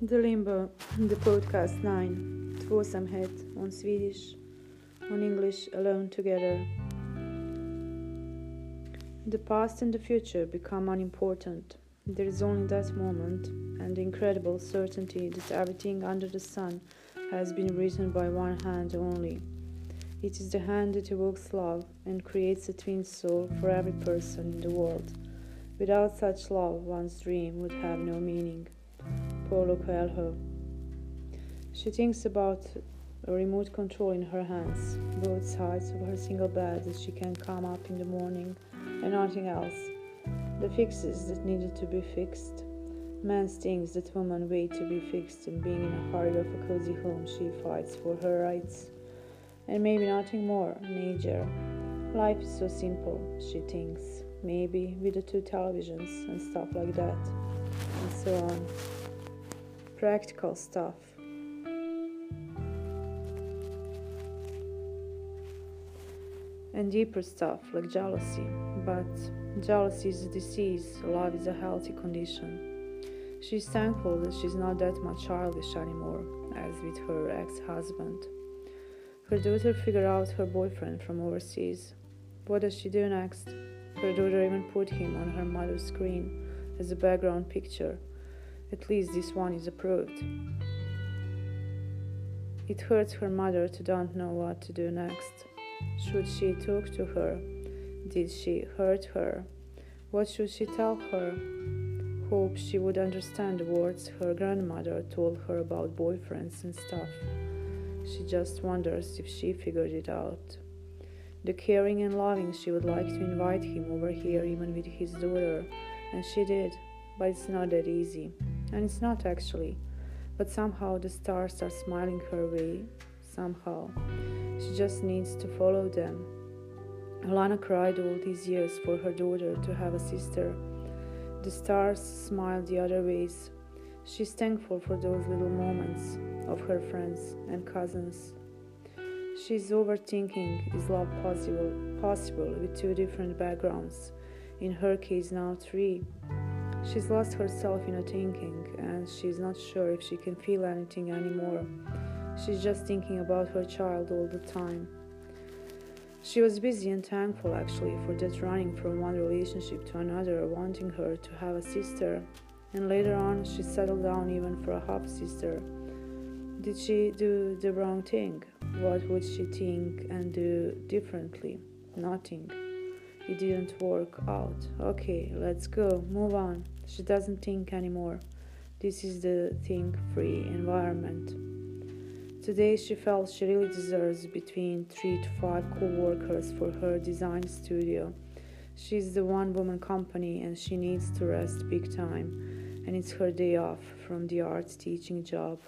The Limbo, the podcast 9, Tvåsamhet on Swedish, on English, Alone Together. The past and the future become unimportant. There is only that moment and the incredible certainty that everything under the sun has been written by one hand only. It is the hand that evokes love and creates a twin soul for every person in the world. Without such love, one's dream would have no meaning. Paulo Coelho. She thinks about a remote control in her hands, both sides of her single bed that she can come up in the morning, and nothing else. The fixes that needed to be fixed, man's things that women wait to be fixed, and being in a hurry of a cozy home, she fights for her rights. And maybe nothing more, nature. Life is so simple, she thinks. Maybe with the two televisions and stuff like that, and so on. Practical stuff. And deeper stuff like jealousy. But jealousy is a disease, love is a healthy condition. She's thankful that she's not that much childish anymore, as with her ex husband. Her daughter figured out her boyfriend from overseas. What does she do next? Her daughter even put him on her mother's screen as a background picture. At least this one is approved. It hurts her mother to don't know what to do next. Should she talk to her? Did she hurt her? What should she tell her? Hope she would understand the words her grandmother told her about boyfriends and stuff. She just wonders if she figured it out. The caring and loving she would like to invite him over here, even with his daughter, and she did, but it's not that easy. And it's not actually. But somehow the stars are smiling her way. Somehow. She just needs to follow them. Alana cried all these years for her daughter to have a sister. The stars smiled the other ways. She's thankful for those little moments of her friends and cousins. She's overthinking is love possible possible with two different backgrounds. In her case now three. She's lost herself in a thinking and she's not sure if she can feel anything anymore. She's just thinking about her child all the time. She was busy and thankful actually for that running from one relationship to another, wanting her to have a sister, and later on she settled down even for a half sister. Did she do the wrong thing? What would she think and do differently? Nothing. It didn't work out. Okay, let's go, move on. She doesn't think anymore. This is the think free environment. Today she felt she really deserves between three to five co workers for her design studio. She's the one woman company and she needs to rest big time, and it's her day off from the art teaching job.